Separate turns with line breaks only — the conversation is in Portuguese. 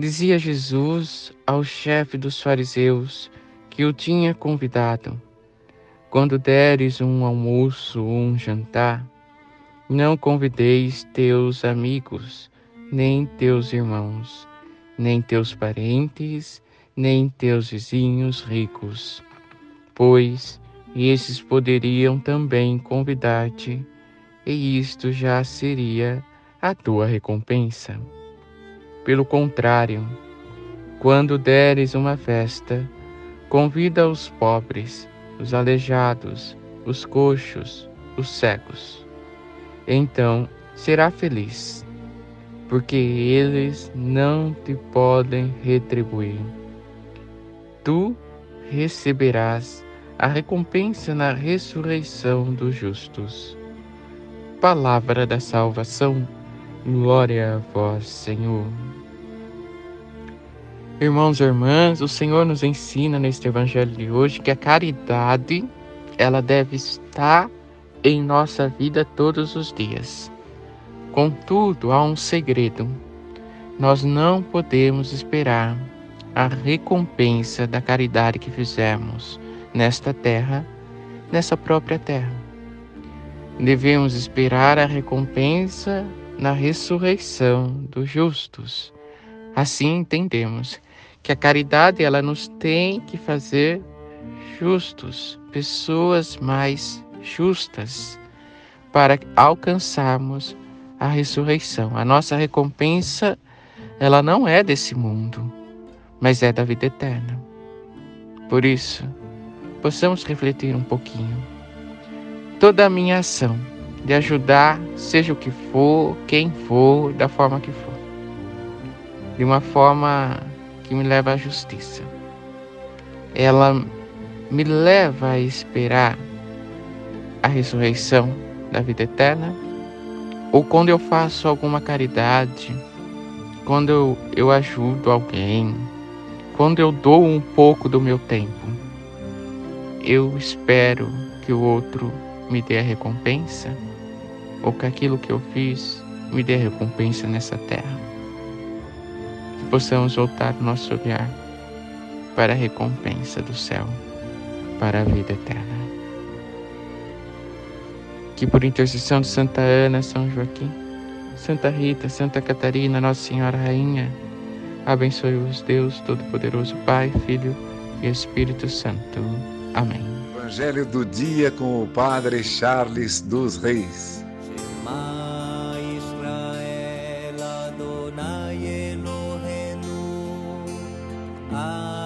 dizia Jesus ao chefe dos fariseus que o tinha convidado: Quando deres um almoço ou um jantar, não convideis teus amigos, nem teus irmãos, nem teus parentes, nem teus vizinhos ricos, pois esses poderiam também convidar-te, e isto já seria a tua recompensa. Pelo contrário, quando deres uma festa, convida os pobres, os aleijados, os coxos, os cegos. Então será feliz, porque eles não te podem retribuir. Tu receberás a recompensa na ressurreição dos justos. Palavra da salvação. Glória a vós, Senhor. Irmãos e irmãs, o Senhor nos ensina neste evangelho de hoje que a caridade, ela deve estar em nossa vida todos os dias. Contudo, há um segredo. Nós não podemos esperar a recompensa da caridade que fizemos nesta terra, nessa própria terra. Devemos esperar a recompensa na ressurreição dos justos. Assim entendemos que a caridade ela nos tem que fazer justos, pessoas mais justas, para alcançarmos a ressurreição. A nossa recompensa ela não é desse mundo, mas é da vida eterna. Por isso, possamos refletir um pouquinho. Toda a minha ação de ajudar, seja o que for, quem for, da forma que for. De uma forma que me leva à justiça. Ela me leva a esperar a ressurreição da vida eterna, ou quando eu faço alguma caridade, quando eu, eu ajudo alguém, quando eu dou um pouco do meu tempo, eu espero que o outro me dê a recompensa ou que aquilo que eu fiz me dê recompensa nessa terra. Que possamos voltar o nosso olhar para a recompensa do céu, para a vida eterna. Que por intercessão de Santa Ana, São Joaquim, Santa Rita, Santa Catarina, Nossa Senhora Rainha, abençoe-os Deus Todo-Poderoso, Pai, Filho e Espírito Santo. Amém.
Evangelho do dia com o Padre Charles dos Reis.
I